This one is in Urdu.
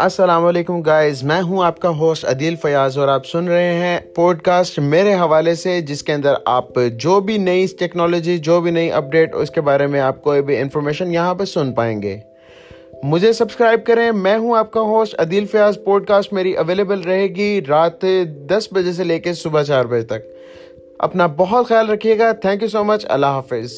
السلام علیکم گائز میں ہوں آپ کا ہوسٹ عدیل فیاض اور آپ سن رہے ہیں پوڈ کاسٹ میرے حوالے سے، جس کے اندر آپ جو بھی نئی ٹیکنالوجی جو بھی نئی اپڈیٹ اس کے بارے میں آپ کوئی بھی انفارمیشن یہاں پہ سن پائیں گے۔ مجھے سبسکرائب کریں، میں ہوں آپ کا host Adeel Fayyaz podcast میری اویلیبل رہے گی رات دس بجے سے لے کے صبح چار بجے تک۔ اپنا بہت خیال رکھیے گا تھینک یو سو مچ اللہ حافظ۔